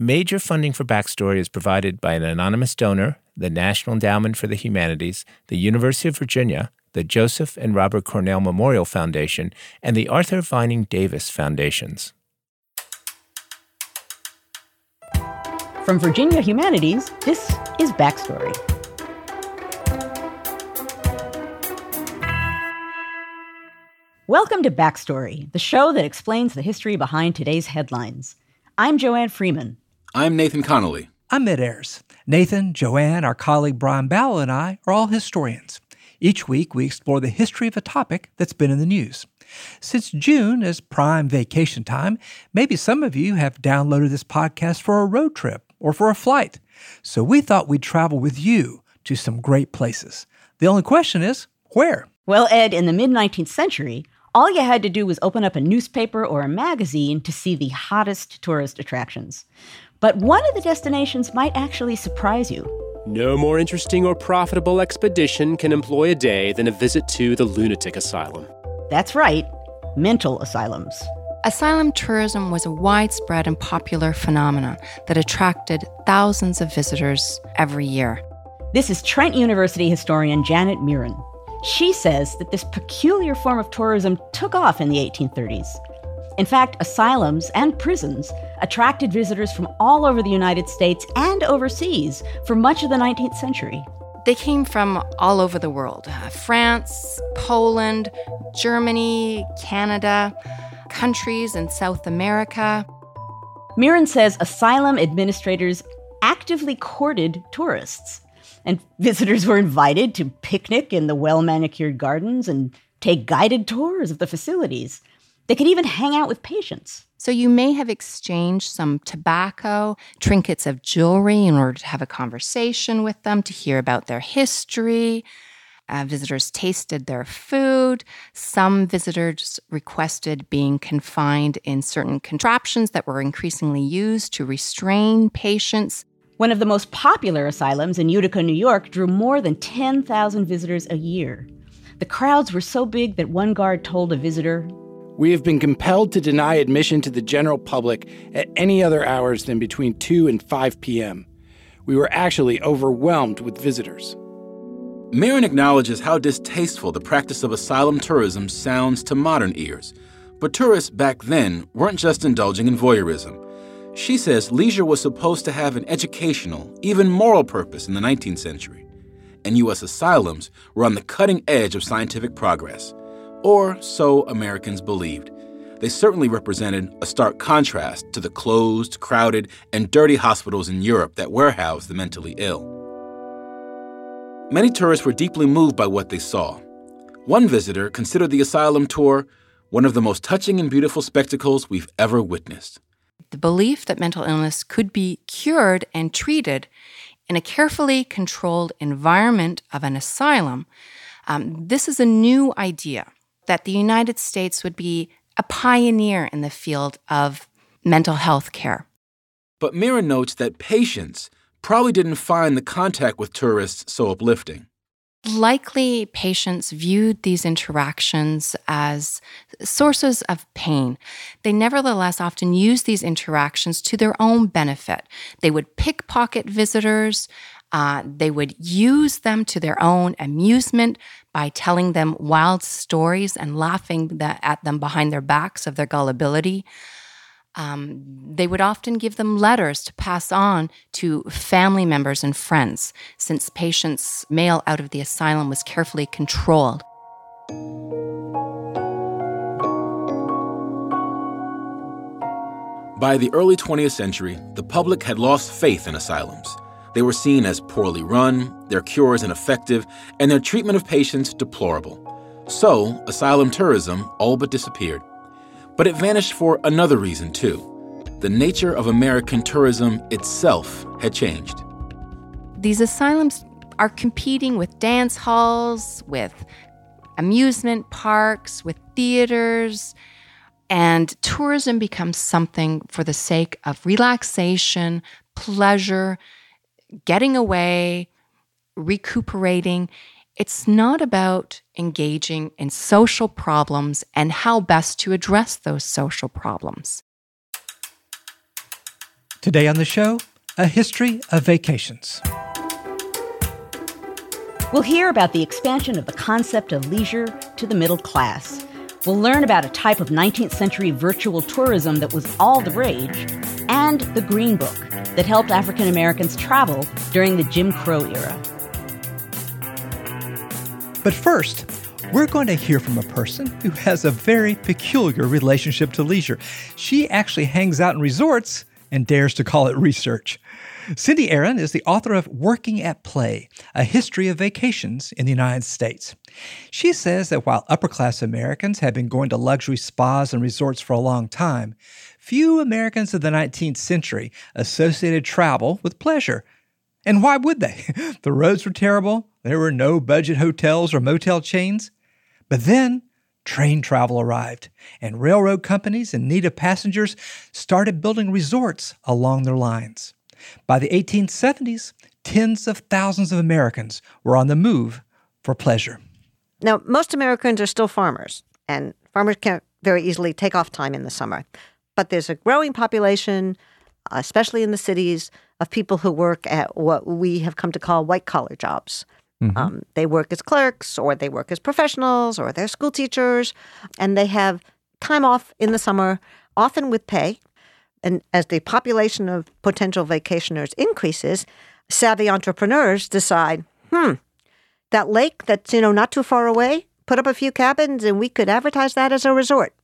Major funding for Backstory is provided by an anonymous donor, the National Endowment for the Humanities, the University of Virginia, the Joseph and Robert Cornell Memorial Foundation, and the Arthur Vining Davis Foundations. From Virginia Humanities, this is Backstory. Welcome to Backstory, the show that explains the history behind today's headlines. I'm Joanne Freeman. I'm Nathan Connolly. I'm Ed Ayers. Nathan, Joanne, our colleague Brian Balogh, and I are all historians. Each week, we explore the history of a topic that's been in the news. Since June is prime vacation time, maybe some of you have downloaded this podcast for a road trip or for a flight. So we thought we'd travel with you to some great places. The only question is, where? Well, Ed, in the mid 19th century, all you had to do was open up a newspaper or a magazine to see the hottest tourist attractions. But one of the destinations might actually surprise you. No more interesting or profitable expedition can employ a day than a visit to the lunatic asylum. That's right, mental asylums. Asylum tourism was a widespread and popular phenomenon that attracted thousands of visitors every year. This is Trent University historian Janet Miron. She says that this peculiar form of tourism took off in the 1830s. In fact, asylums and prisons attracted visitors from all over the United States and overseas for much of the 19th century. They came from all over the world uh, France, Poland, Germany, Canada, countries in South America. Miron says asylum administrators actively courted tourists and visitors were invited to picnic in the well manicured gardens and take guided tours of the facilities. They could even hang out with patients. So you may have exchanged some tobacco, trinkets of jewelry in order to have a conversation with them, to hear about their history. Uh, visitors tasted their food. Some visitors requested being confined in certain contraptions that were increasingly used to restrain patients. One of the most popular asylums in Utica, New York, drew more than 10,000 visitors a year. The crowds were so big that one guard told a visitor, We have been compelled to deny admission to the general public at any other hours than between 2 and 5 p.m. We were actually overwhelmed with visitors. Miron acknowledges how distasteful the practice of asylum tourism sounds to modern ears. But tourists back then weren't just indulging in voyeurism. She says leisure was supposed to have an educational, even moral purpose in the 19th century, and U.S. asylums were on the cutting edge of scientific progress. Or so Americans believed. They certainly represented a stark contrast to the closed, crowded, and dirty hospitals in Europe that warehoused the mentally ill. Many tourists were deeply moved by what they saw. One visitor considered the asylum tour one of the most touching and beautiful spectacles we've ever witnessed the belief that mental illness could be cured and treated in a carefully controlled environment of an asylum, um, this is a new idea that the United States would be a pioneer in the field of mental health care. But Miron notes that patients probably didn't find the contact with tourists so uplifting. Likely, patients viewed these interactions as sources of pain. They nevertheless often used these interactions to their own benefit. They would pickpocket visitors, uh, they would use them to their own amusement by telling them wild stories and laughing at them behind their backs of their gullibility. Um, they would often give them letters to pass on to family members and friends, since patients' mail out of the asylum was carefully controlled. By the early 20th century, the public had lost faith in asylums. They were seen as poorly run, their cures ineffective, and their treatment of patients deplorable. So, asylum tourism all but disappeared. But it vanished for another reason, too. The nature of American tourism itself had changed. These asylums are competing with dance halls, with amusement parks, with theaters, and tourism becomes something for the sake of relaxation, pleasure, getting away, recuperating. It's not about engaging in social problems and how best to address those social problems. Today on the show, a history of vacations. We'll hear about the expansion of the concept of leisure to the middle class. We'll learn about a type of 19th century virtual tourism that was all the rage, and the Green Book that helped African Americans travel during the Jim Crow era. But first, we're going to hear from a person who has a very peculiar relationship to leisure. She actually hangs out in resorts and dares to call it research. Cindy Aron is the author of Working at Play A History of Vacations in the United States. She says that while upper class Americans have been going to luxury spas and resorts for a long time, few Americans of the 19th century associated travel with pleasure. And why would they? the roads were terrible, there were no budget hotels or motel chains. But then train travel arrived, and railroad companies in need of passengers started building resorts along their lines. By the 1870s, tens of thousands of Americans were on the move for pleasure. Now, most Americans are still farmers, and farmers can't very easily take off time in the summer. But there's a growing population, especially in the cities, of people who work at what we have come to call white collar jobs. Mm-hmm. Um, they work as clerks, or they work as professionals, or they're school teachers, and they have time off in the summer, often with pay. And as the population of potential vacationers increases, savvy entrepreneurs decide, hmm, that lake that's you know not too far away, put up a few cabins, and we could advertise that as a resort.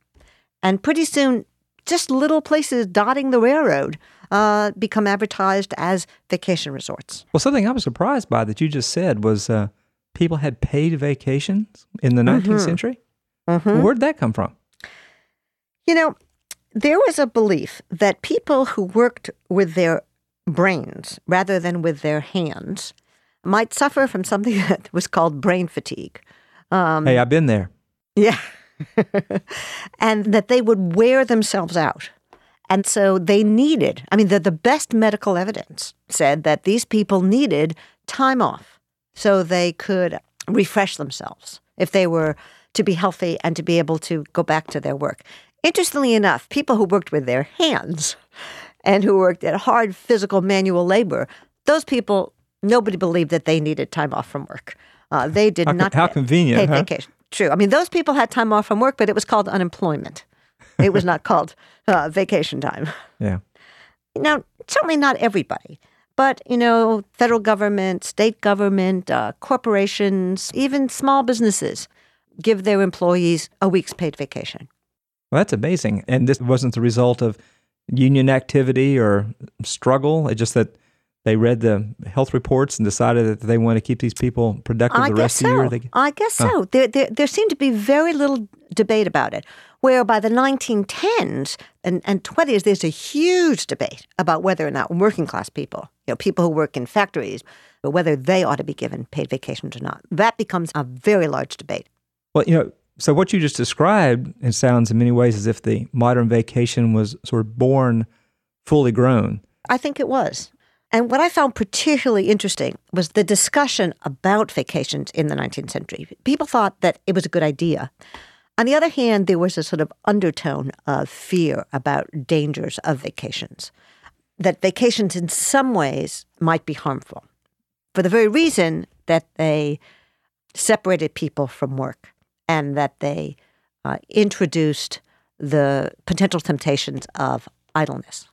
And pretty soon, just little places dotting the railroad uh, become advertised as vacation resorts. Well, something I was surprised by that you just said was uh, people had paid vacations in the 19th mm-hmm. century. Mm-hmm. Where'd that come from? You know, there was a belief that people who worked with their brains rather than with their hands might suffer from something that was called brain fatigue. Um, hey, I've been there. Yeah. and that they would wear themselves out. And so they needed, I mean, the, the best medical evidence said that these people needed time off so they could refresh themselves if they were to be healthy and to be able to go back to their work. Interestingly enough, people who worked with their hands and who worked at hard physical manual labor, those people, nobody believed that they needed time off from work. Uh, they did how, not. How convenient, huh? vacation. True. I mean, those people had time off from work, but it was called unemployment. It was not called uh, vacation time. Yeah. Now, certainly not everybody, but you know, federal government, state government, uh, corporations, even small businesses give their employees a week's paid vacation. Well, that's amazing. And this wasn't the result of union activity or struggle. It's just that they read the health reports and decided that they want to keep these people productive I the rest so. of the year. They... I guess huh. so. There, there, there seemed to be very little debate about it. Where by the 1910s and, and 20s, there's a huge debate about whether or not working class people, you know, people who work in factories, whether they ought to be given paid vacations or not. That becomes a very large debate. Well, you know, so what you just described, it sounds in many ways as if the modern vacation was sort of born fully grown. I think it was. And what I found particularly interesting was the discussion about vacations in the 19th century. People thought that it was a good idea. On the other hand, there was a sort of undertone of fear about dangers of vacations, that vacations in some ways might be harmful for the very reason that they separated people from work and that they uh, introduced the potential temptations of idleness.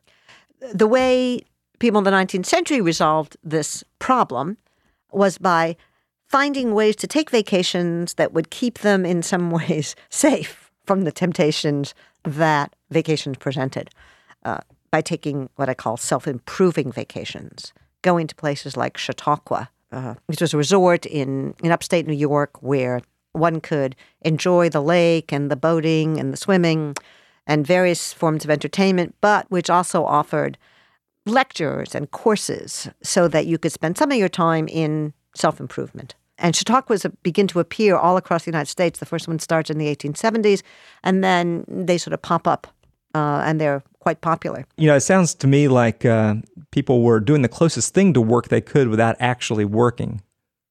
The way people in the 19th century resolved this problem was by finding ways to take vacations that would keep them in some ways safe from the temptations that vacations presented uh, by taking what I call self improving vacations, going to places like Chautauqua, uh, which was a resort in, in upstate New York where one could enjoy the lake and the boating and the swimming and various forms of entertainment, but which also offered lectures and courses so that you could spend some of your time in self improvement. And Chautauquas begin to appear all across the United States. The first one starts in the 1870s, and then they sort of pop up, uh, and they're quite popular. You know, it sounds to me like uh, people were doing the closest thing to work they could without actually working.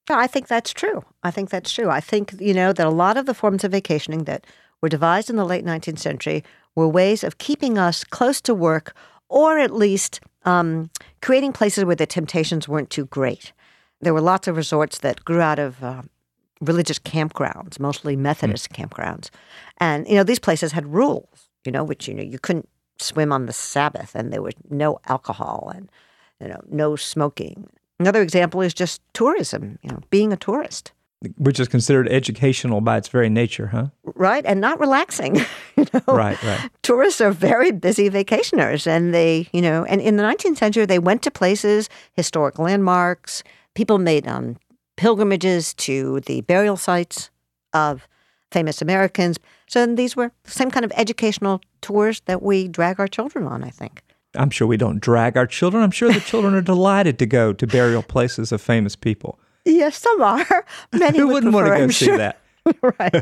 I think that's true. I think that's true. I think, you know, that a lot of the forms of vacationing that were devised in the late 19th century were ways of keeping us close to work or at least um, creating places where the temptations weren't too great. There were lots of resorts that grew out of uh, religious campgrounds, mostly Methodist mm. campgrounds, and you know these places had rules, you know, which you know you couldn't swim on the Sabbath, and there was no alcohol and you know no smoking. Another example is just tourism, you know, being a tourist which is considered educational by its very nature, huh? Right, and not relaxing. you know? Right, right. Tourists are very busy vacationers, and they, you know, and in the 19th century, they went to places, historic landmarks. People made um, pilgrimages to the burial sites of famous Americans. So these were the same kind of educational tours that we drag our children on, I think. I'm sure we don't drag our children. I'm sure the children are delighted to go to burial places of famous people. Yes, some are. Many Who would wouldn't prefer, want to go I'm see sure. that? right.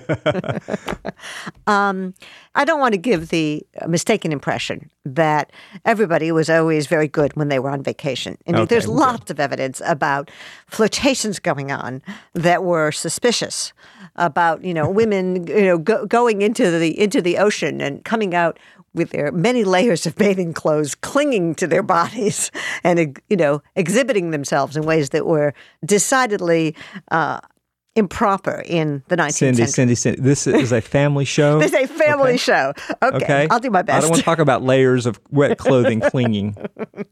um, I don't want to give the mistaken impression that everybody was always very good when they were on vacation. I mean, Okay, there's lots of evidence about flirtations going on that were suspicious. About you know women you know go, going into the into the ocean and coming out with their many layers of bathing clothes clinging to their bodies and you know exhibiting themselves in ways that were decidedly uh, improper in the 19th Cindy, century. Cindy, Cindy, this is a family show. This is a family Okay. show. Okay, Okay. I'll do my best. I don't want to talk about layers of wet clothing clinging.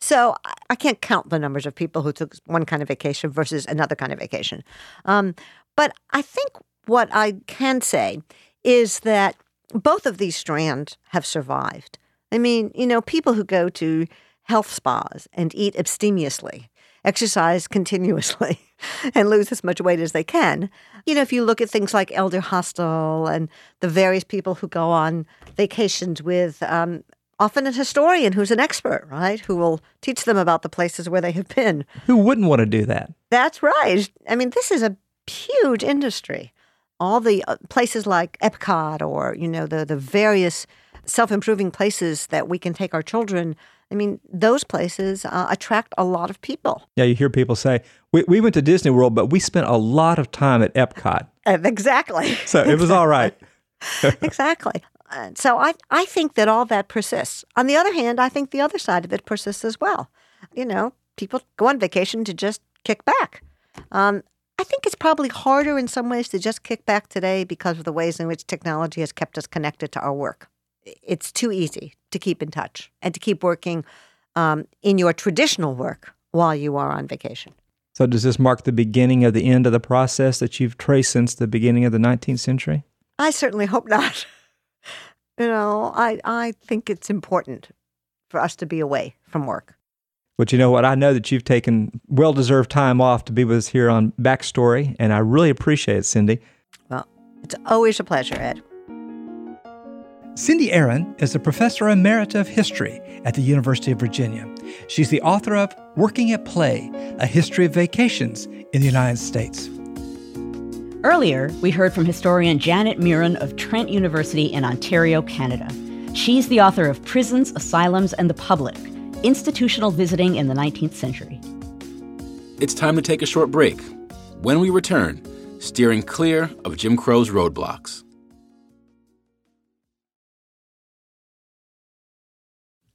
So I- I can't count the numbers of people who took one kind of vacation versus another kind of vacation. Um, but I think what I can say is that both of these strands have survived. I mean, you know, people who go to health spas and eat abstemiously, exercise continuously, and lose as much weight as they can. You know, if you look at things like Elderhostel and the various people who go on vacations with um, often a historian who's an expert, right, who will teach them about the places where they have been. Who wouldn't want to do that? That's right. I mean, this is a huge industry. All the uh, places like Epcot or, you know, the, the various self improving places that we can take our children. I mean, those places uh, attract a lot of people. Yeah, you hear people say, we, we went to Disney World, but we spent a lot of time at Epcot. Exactly. So it was all right. exactly. Uh, so I, I think that all that persists. On the other hand, I think the other side of it persists as well. You know, people go on vacation to just kick back. Um, I think it's probably harder in some ways to just kick back today because of the ways in which technology has kept us connected to our work. It's too easy to keep in touch and to keep working um, in your traditional work while you are on vacation. So does this mark the beginning of the end of the process that you've traced since the beginning of the 19th century? I certainly hope not. you know, I, I think it's important for us to be away from work. But you know what? I know that you've taken well deserved time off to be with us here on Backstory, and I really appreciate it, Cindy. Well, it's always a pleasure, Ed. Cindy Aron is a professor emerita of history at the University of Virginia. She's the author of Working at Play A History of Vacations in the United States. Earlier, we heard from historian Janet Miron of Trent University in Ontario, Canada. She's the author of Prisons, Asylums, and the Public Institutional Visiting in the 19th Century. It's time to take a short break. When we return, steering clear of Jim Crow's roadblocks.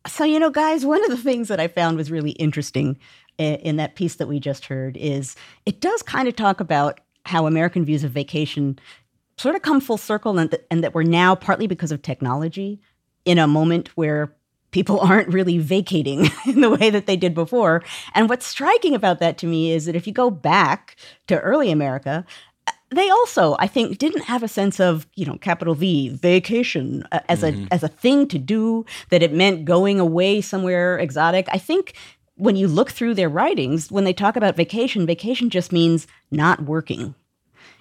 So, you know, guys, one of the things that I found was really interesting in that piece that we just heard is it does kind of talk about how American views of vacation sort of come full circle and, th- and that we're now, partly because of technology, in a moment where people aren't really vacating in the way that they did before. And what's striking about that to me is that if you go back to early America, they also, I think, didn't have a sense of, you know, capital V, vacation uh, as a as a thing to do. That it meant going away somewhere exotic. I think when you look through their writings, when they talk about vacation, vacation just means not working.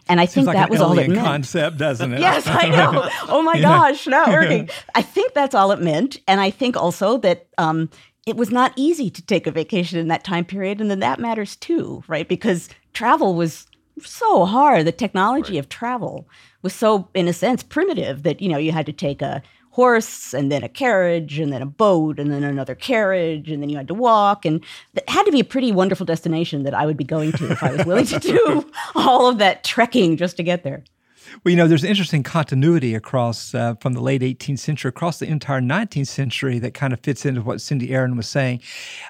And I think that was all it meant. concept, doesn't it? Yes, I know. Oh my gosh, not working. I think that's all it meant, and I think also that um, it was not easy to take a vacation in that time period, and then that matters too, right? Because travel was so hard. The technology of travel was so, in a sense, primitive that you know you had to take a horse and then a carriage and then a boat and then another carriage and then you had to walk and it had to be a pretty wonderful destination that I would be going to if I was willing to do all of that trekking just to get there. Well, you know, there's an interesting continuity across uh, from the late 18th century across the entire 19th century that kind of fits into what Cindy Aron was saying.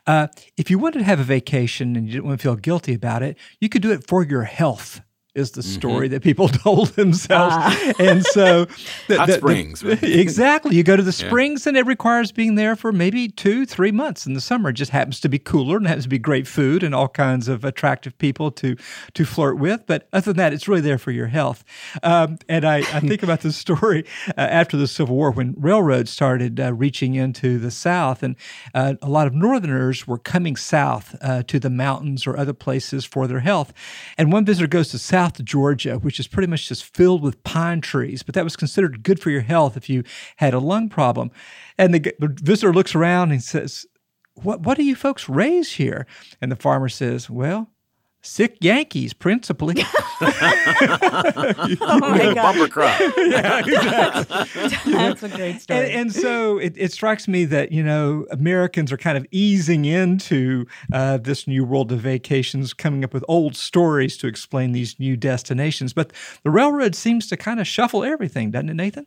Uh, if you wanted to have a vacation and you didn't want to feel guilty about it, you could do it for your health is the story mm-hmm. that people told themselves. Ah. And so, the, Hot the, springs. The, exactly. You go to the springs, yeah. and it requires being there for maybe two, three months in the summer. It just happens to be cooler and happens to be great food and all kinds of attractive people to to flirt with. But other than that, it's really there for your health. Um, and I, I, think about this story uh, after the Civil War when railroads started uh, reaching into the South, and uh, a lot of Northerners were coming south uh, to the mountains or other places for their health. And one visitor goes to South South Georgia, which is pretty much just filled with pine trees, but that was considered good for your health if you had a lung problem. And the, the visitor looks around and says, what, what do you folks raise here? And the farmer says, Well, sick Yankees, principally. oh my God. Bumper crop. yeah, exactly. That's a great story. And, and so it, it, strikes me that, you know, Americans are kind of easing into uh, this new world of vacations, coming up with old stories to explain these new destinations. But the railroad seems to kind of shuffle everything, doesn't it, Nathan?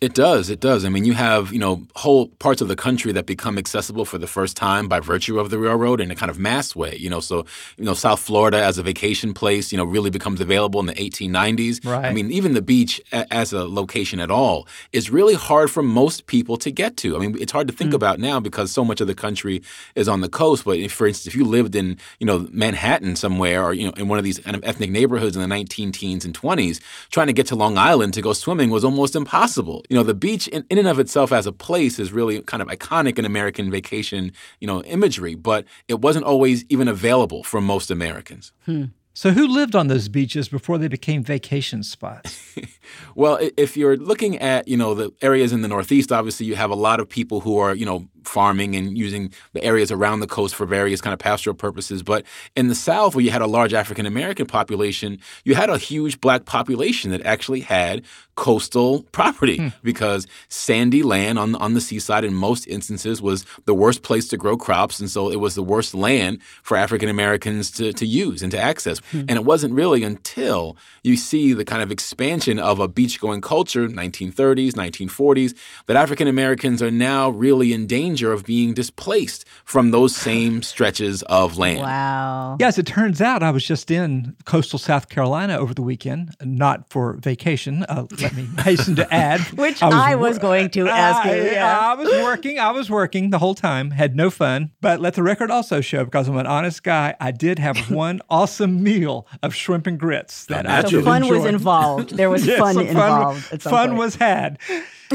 It does. It does. I mean, you have, you know, whole parts of the country that become accessible for the first time by virtue of the railroad in a kind of mass way. You know, so, you know, South Florida as a vacation place, you know, really becomes available in the 1890s. Right. I mean, even the beach a- as a location at all is really hard for most people to get to. I mean, it's hard to think mm. about now because so much of the country is on the coast. But if, for instance, if you lived in, you know, Manhattan somewhere or, you know, in one of these kind of ethnic neighborhoods in the 19 teens and 20s, trying to get to Long Island to go swimming was almost impossible you know, the beach in, in and of itself as a place is really kind of iconic in American vacation, you know, imagery, but it wasn't always even available for most Americans. Hmm. So, who lived on those beaches before they became vacation spots? well, if you're looking at you know the areas in the Northeast, obviously you have a lot of people who are you know farming and using the areas around the coast for various kind of pastoral purposes. But in the South, where you had a large African American population, you had a huge black population that actually had coastal property hmm. because sandy land on on the seaside in most instances was the worst place to grow crops, and so it was the worst land for African Americans to to use and to access. Hmm. And it wasn't really until you see the kind of expansion of a beach going culture, 1930s, 1940s, that African Americans are now really in danger danger of being displaced from those same stretches of land. Wow. Yeah, as it turns out, I was just in coastal South Carolina over the weekend, not for vacation. Uh, let me hasten to add. Which I was, I was going to ask you. Yeah. I was working. I was working the whole time, had no fun. But let the record also show, because I'm an honest guy, I did have one awesome meal of shrimp and grits that I so fun enjoy. was involved. There was yes, fun fun involved. Fun was had.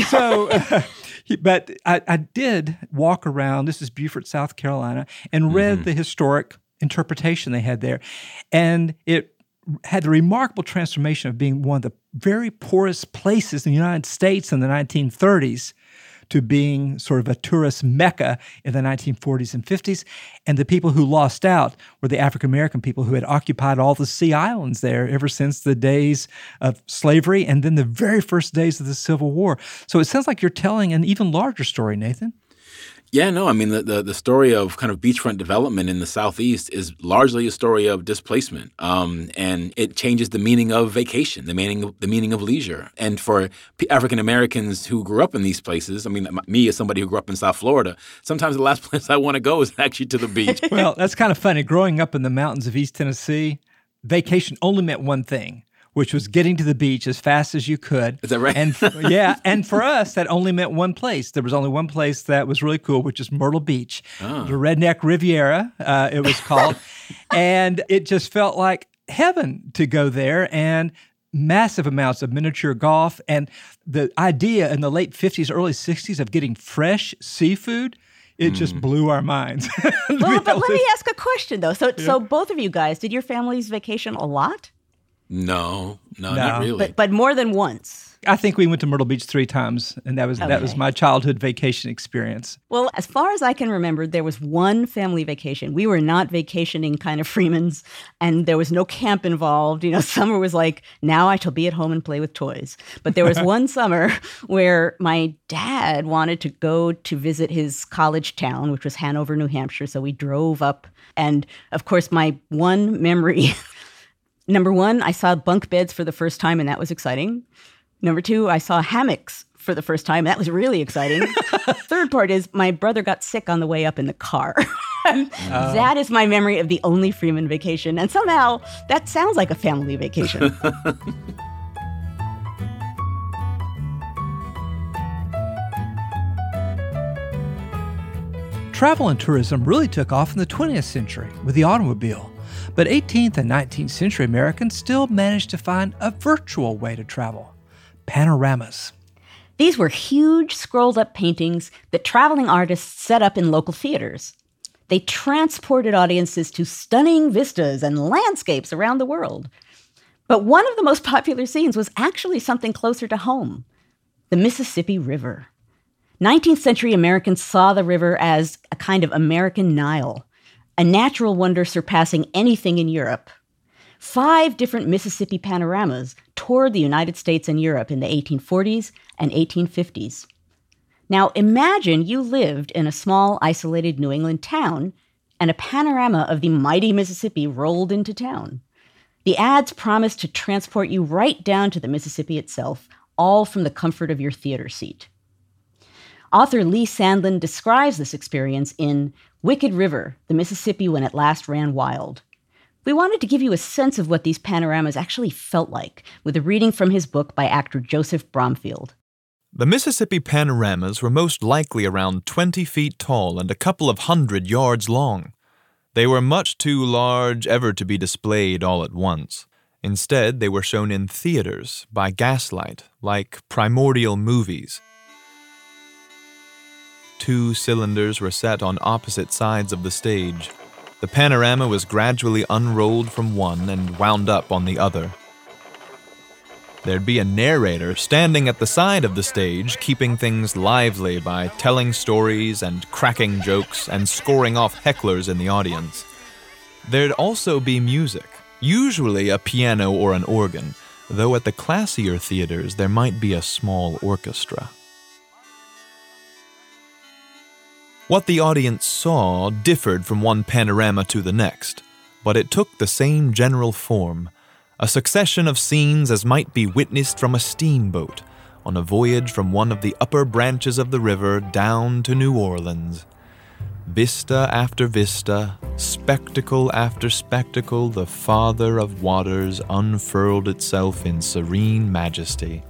So. Uh, but I, I, did walk around. This is Beaufort, South Carolina, and read mm-hmm. the historic interpretation they had there, and it had the remarkable transformation of being one of the very poorest places in the United States in the 1930s to being sort of a tourist mecca in the 1940s and 50s. And the people who lost out were the African American people who had occupied all the sea islands there ever since the days of slavery and then the very first days of the Civil War. So it sounds like you're telling an even larger story, Nathan. Yeah, no, I mean the, the, the story of kind of beachfront development in the southeast is largely a story of displacement, um, and it changes the meaning of vacation, the meaning the meaning of leisure. And for African Americans who grew up in these places, I mean, me as somebody who grew up in South Florida, sometimes the last place I want to go is actually to the beach. well, that's kind of funny. Growing up in the mountains of East Tennessee, vacation only meant one thing which was getting to the beach as fast as you could. Is that right? And yeah, and for us, that only meant one place. There was only one place that was really cool, which is Myrtle Beach, oh. the Redneck Riviera. Uh, it was called, and it just felt like heaven to go there. And massive amounts of miniature golf and the idea in the late 50s early 60s of getting fresh seafood it mm. just blew our minds. well, but let me ask a question though. So, yeah. so both of you guys, did your families vacation a lot? No, no, no, not really. But, but more than once. I think we went to Myrtle Beach three times, and that was okay. that was my childhood vacation experience. Well, as far as I can remember, there was one family vacation. We were not vacationing kind of Freemans, and there was no camp involved. You know, summer was like, now I shall be at home and play with toys. But there was one summer where my dad wanted to go to visit his college town, which was Hanover, New Hampshire. So we drove up, and of course, my one memory Number one, I saw bunk beds for the first time, and that was exciting. Number two, I saw hammocks for the first time. That was really exciting. Third part is my brother got sick on the way up in the car. oh. That is my memory of the only Freeman vacation. And somehow that sounds like a family vacation. Travel and tourism really took off in the 20th century with the automobile. But 18th and 19th century Americans still managed to find a virtual way to travel panoramas. These were huge scrolled up paintings that traveling artists set up in local theaters. They transported audiences to stunning vistas and landscapes around the world. But one of the most popular scenes was actually something closer to home the Mississippi River. 19th century Americans saw the river as a kind of American Nile, a natural wonder surpassing anything in Europe. Five different Mississippi panoramas toured the United States and Europe in the 1840s and 1850s. Now imagine you lived in a small, isolated New England town and a panorama of the mighty Mississippi rolled into town. The ads promised to transport you right down to the Mississippi itself, all from the comfort of your theater seat. Author Lee Sandlin describes this experience in Wicked River, the Mississippi when it last ran wild. We wanted to give you a sense of what these panoramas actually felt like with a reading from his book by actor Joseph Bromfield. The Mississippi panoramas were most likely around 20 feet tall and a couple of hundred yards long. They were much too large ever to be displayed all at once. Instead, they were shown in theaters by gaslight, like primordial movies. Two cylinders were set on opposite sides of the stage. The panorama was gradually unrolled from one and wound up on the other. There'd be a narrator standing at the side of the stage, keeping things lively by telling stories and cracking jokes and scoring off hecklers in the audience. There'd also be music, usually a piano or an organ, though at the classier theaters there might be a small orchestra. What the audience saw differed from one panorama to the next, but it took the same general form a succession of scenes as might be witnessed from a steamboat on a voyage from one of the upper branches of the river down to New Orleans. Vista after vista, spectacle after spectacle, the Father of Waters unfurled itself in serene majesty.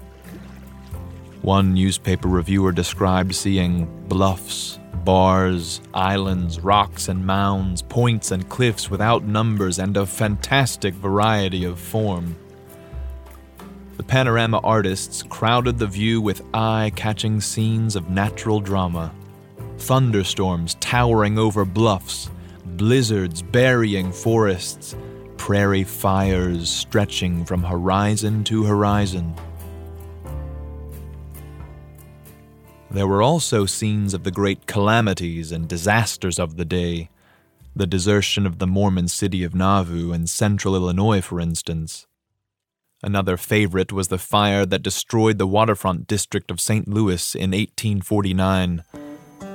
One newspaper reviewer described seeing bluffs, bars, islands, rocks and mounds, points and cliffs without numbers and of fantastic variety of form. The panorama artists crowded the view with eye catching scenes of natural drama thunderstorms towering over bluffs, blizzards burying forests, prairie fires stretching from horizon to horizon. There were also scenes of the great calamities and disasters of the day, the desertion of the Mormon city of Nauvoo in central Illinois, for instance. Another favorite was the fire that destroyed the waterfront district of St. Louis in 1849.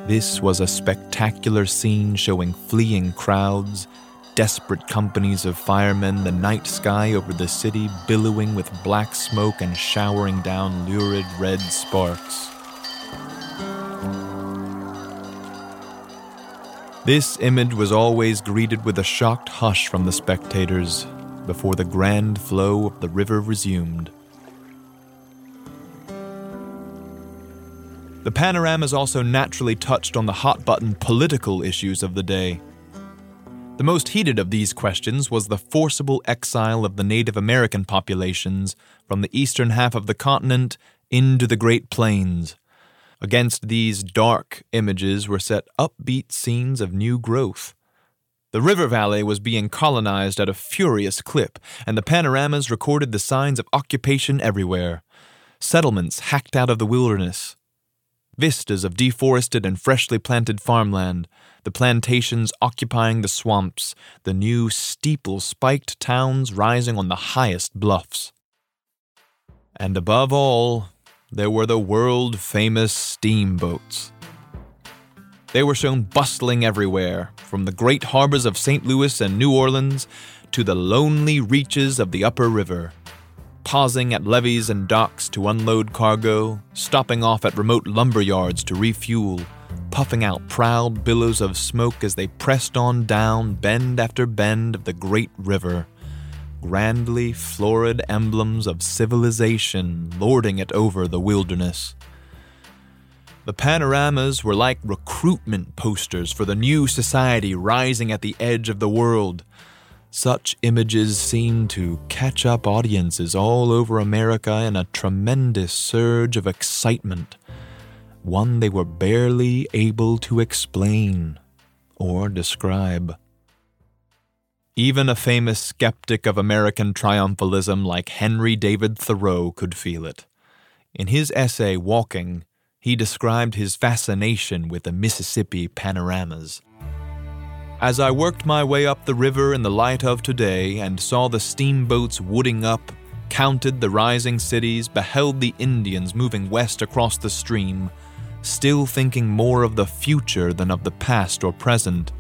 This was a spectacular scene showing fleeing crowds, desperate companies of firemen, the night sky over the city billowing with black smoke and showering down lurid red sparks. This image was always greeted with a shocked hush from the spectators before the grand flow of the river resumed. The panoramas also naturally touched on the hot button political issues of the day. The most heated of these questions was the forcible exile of the Native American populations from the eastern half of the continent into the Great Plains. Against these dark images were set upbeat scenes of new growth. The river valley was being colonized at a furious clip, and the panoramas recorded the signs of occupation everywhere. Settlements hacked out of the wilderness, vistas of deforested and freshly planted farmland, the plantations occupying the swamps, the new steeple spiked towns rising on the highest bluffs. And above all, there were the world famous steamboats. They were shown bustling everywhere, from the great harbors of St. Louis and New Orleans to the lonely reaches of the upper river, pausing at levees and docks to unload cargo, stopping off at remote lumber yards to refuel, puffing out proud billows of smoke as they pressed on down bend after bend of the great river, grandly florid emblems of civilization lording it over the wilderness. The panoramas were like recruitment posters for the new society rising at the edge of the world. Such images seemed to catch up audiences all over America in a tremendous surge of excitement, one they were barely able to explain or describe. Even a famous skeptic of American triumphalism like Henry David Thoreau could feel it. In his essay Walking, he described his fascination with the Mississippi panoramas. As I worked my way up the river in the light of today and saw the steamboats wooding up, counted the rising cities, beheld the Indians moving west across the stream, still thinking more of the future than of the past or present,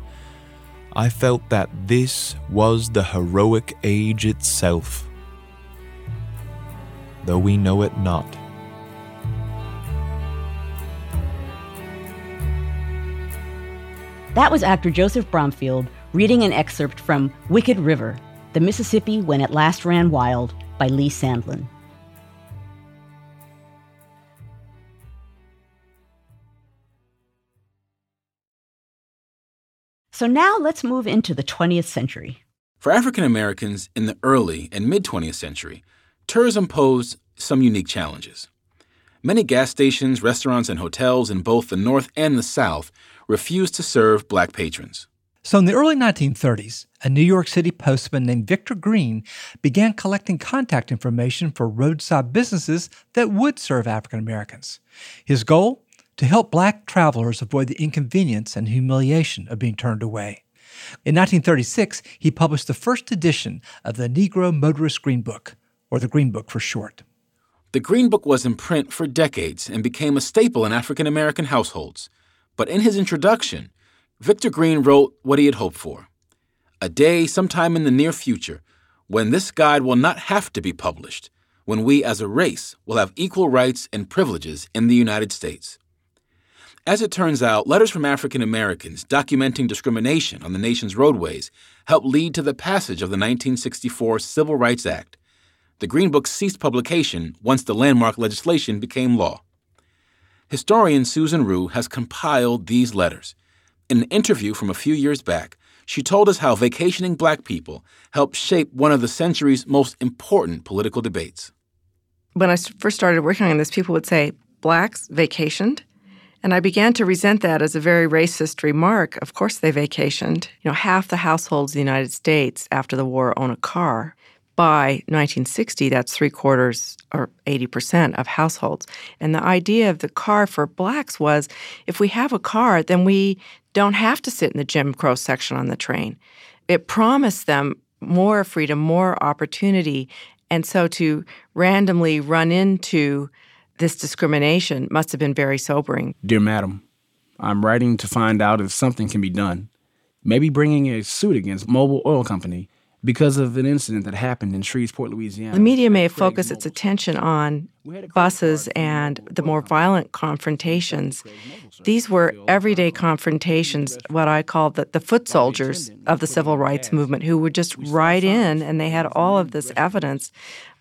I felt that this was the heroic age itself, though we know it not. That was actor Joseph Bromfield reading an excerpt from Wicked River, The Mississippi When It Last Ran Wild by Lee Sandlin. So now let's move into the 20th century. For African Americans in the early and mid 20th century, tourism posed some unique challenges. Many gas stations, restaurants, and hotels in both the North and the South refused to serve black patrons. So, in the early 1930s, a New York City postman named Victor Green began collecting contact information for roadside businesses that would serve African Americans. His goal? To help black travelers avoid the inconvenience and humiliation of being turned away. In 1936, he published the first edition of the Negro Motorist Green Book, or the Green Book for short. The Green Book was in print for decades and became a staple in African American households. But in his introduction, Victor Green wrote what he had hoped for a day sometime in the near future when this guide will not have to be published, when we as a race will have equal rights and privileges in the United States. As it turns out, letters from African Americans documenting discrimination on the nation's roadways helped lead to the passage of the 1964 Civil Rights Act. The Green Book ceased publication once the landmark legislation became law. Historian Susan Rugh has compiled these letters. In an interview from a few years back, she told us how vacationing black people helped shape one of the century's most important political debates. When I first started working on this, people would say, Blacks vacationed? And I began to resent that as a very racist remark. Of course, they vacationed. You know, half the households in the United States after the war own a car by 1960, that's three quarters or 80% of households. And the idea of the car for blacks was if we have a car, then we don't have to sit in the Jim Crow section on the train. It promised them more freedom, more opportunity. And so to randomly run into this discrimination must have been very sobering. Dear Madam, I'm writing to find out if something can be done. Maybe bringing a suit against Mobil Oil Company because of an incident that happened in Shreveport, Louisiana. The media may have focused its attention on buses and the more violent confrontations. These were everyday confrontations, what I call the, the foot soldiers of the civil rights movement, who would just ride in and they had all of this evidence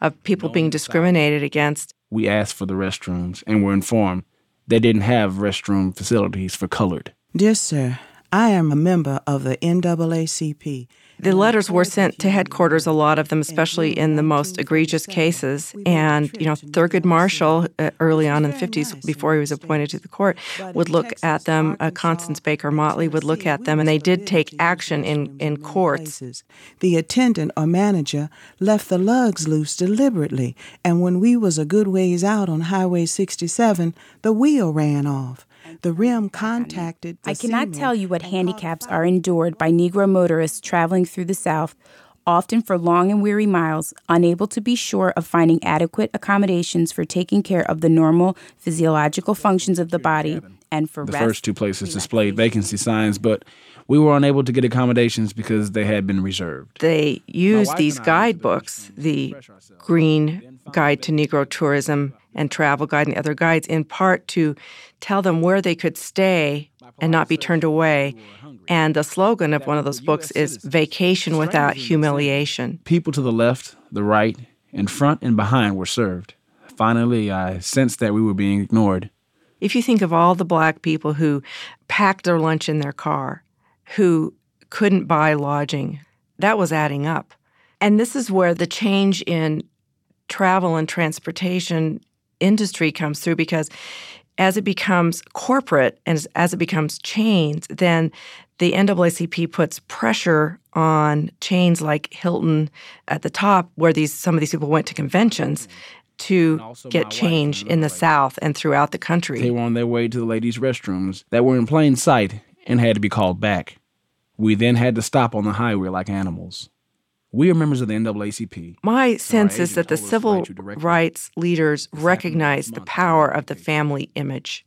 of people being discriminated against. We asked for the restrooms and were informed they didn't have restroom facilities for colored. Dear sir, I am a member of the NAACP the letters were sent to headquarters, a lot of them, especially in the most egregious cases. And, you know, Thurgood Marshall, uh, early on in the 50s, before he was appointed to the court, would look at them. Uh, Constance Baker Motley would look at them, and they did take action in, in courts. The attendant or manager left the lugs loose deliberately, and when we was a good ways out on Highway 67, the wheel ran off. The rim contacted. I cannot tell you what handicaps are endured by Negro motorists traveling through the South, often for long and weary miles, unable to be sure of finding adequate accommodations for taking care of the normal physiological functions of the body and for the rest, first two places displayed vacancy signs, but we were unable to get accommodations because they had been reserved. They used these guidebooks, the Green Guide to Negro Tourism and Travel Guide and other guides, in part to tell them where they could stay and not be turned away. And the slogan of one of those books is Vacation Without Humiliation. People to the left, the right, in front, and behind were served. Finally, I sensed that we were being ignored. If you think of all the black people who packed their lunch in their car, who couldn't buy lodging. That was adding up. And this is where the change in travel and transportation industry comes through because as it becomes corporate and as it becomes chains, then the NAACP puts pressure on chains like Hilton at the top, where these some of these people went to conventions to get change in the South and throughout the country. They were on their way to the ladies' restrooms that were in plain sight and had to be called back. We then had to stop on the highway like animals. We are members of the NAACP. My sense is that the civil rights leaders recognized the power of the family image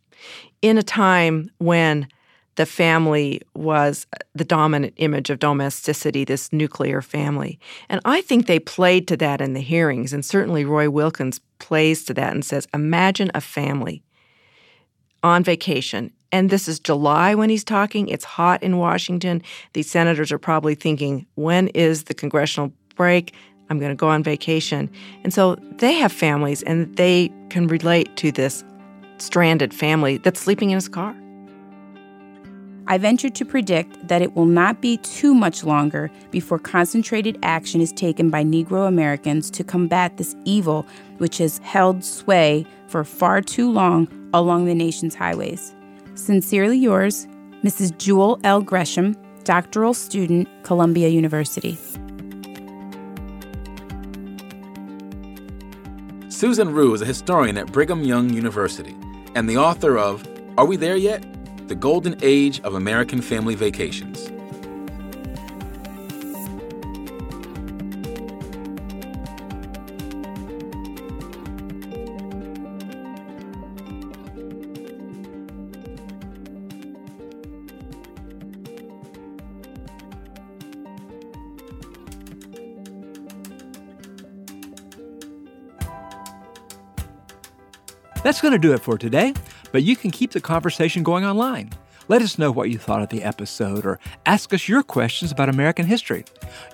in a time when the family was the dominant image of domesticity, this nuclear family. And I think they played to that in the hearings. And certainly Roy Wilkins plays to that and says, Imagine a family on vacation and this is July when he's talking. It's hot in Washington. These senators are probably thinking, when is the congressional break? I'm going to go on vacation. And so they have families and they can relate to this stranded family that's sleeping in his car. I venture to predict that it will not be too much longer before concentrated action is taken by Negro Americans to combat this evil which has held sway for far too long along the nation's highways. Sincerely yours, Mrs. Jewel L. Gresham, doctoral student, Columbia University. Susan Rugh is a historian at Brigham Young University and the author of Are We There Yet? The Golden Age of American Family Vacations. That's going to do it for today, but you can keep the conversation going online. Let us know what you thought of the episode or ask us your questions about American history.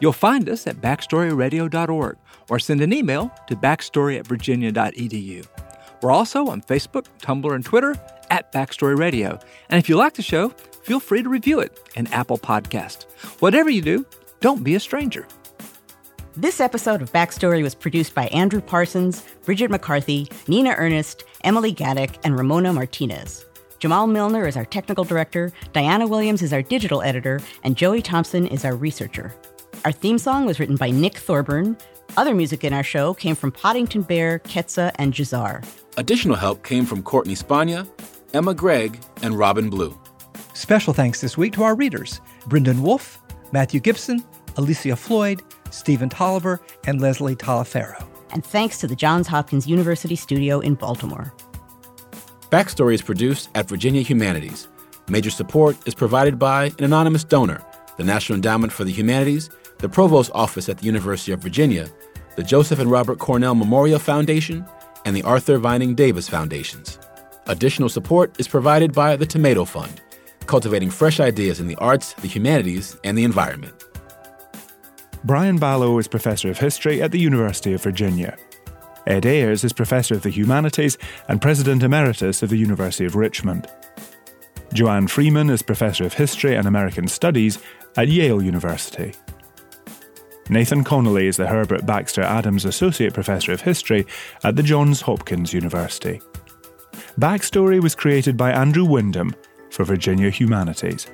You'll find us at backstoryradio.org or send an email to backstory at virginia.edu. We're also on Facebook, Tumblr, and Twitter at Backstory Radio. And if you like the show, feel free to review it in Apple Podcast. Whatever you do, don't be a stranger. This episode of Backstory was produced by Andrew Parsons, Bridget McCarthy, Nina Ernest, Emily Gadek, and Ramona Martinez. Jamal Millner is our technical director, Diana Williams is our digital editor, and Joey Thompson is our researcher. Our theme song was written by Nick Thorburn. Other music in our show came from Poddington Bear, Ketsa, and Jazar. Additional help came from Courtney Spania, Emma Gregg, and Robin Blue. Special thanks this week to our readers Brendan Wolf, Matthew Gibson, Alicia Floyd, Stephen Tolliver, and Leslie Talafero. And thanks to the Johns Hopkins University studio in Baltimore. Backstory is produced at Virginia Humanities. Major support is provided by an anonymous donor, the National Endowment for the Humanities, the Provost Office at the University of Virginia, the Joseph and Robert Cornell Memorial Foundation, and the Arthur Vining Davis Foundations. Additional support is provided by the Tomato Fund, cultivating fresh ideas in the arts, the humanities, and the environment. Brian Balogh is Professor of History at the University of Virginia. Ed Ayers is Professor of the Humanities and President Emeritus of the University of Richmond. Joanne Freeman is Professor of History and American Studies at Yale University. Nathan Connolly is the Herbert Baxter Adams Associate Professor of History at the Johns Hopkins University. Backstory was created by Andrew Wyndham for Virginia Humanities.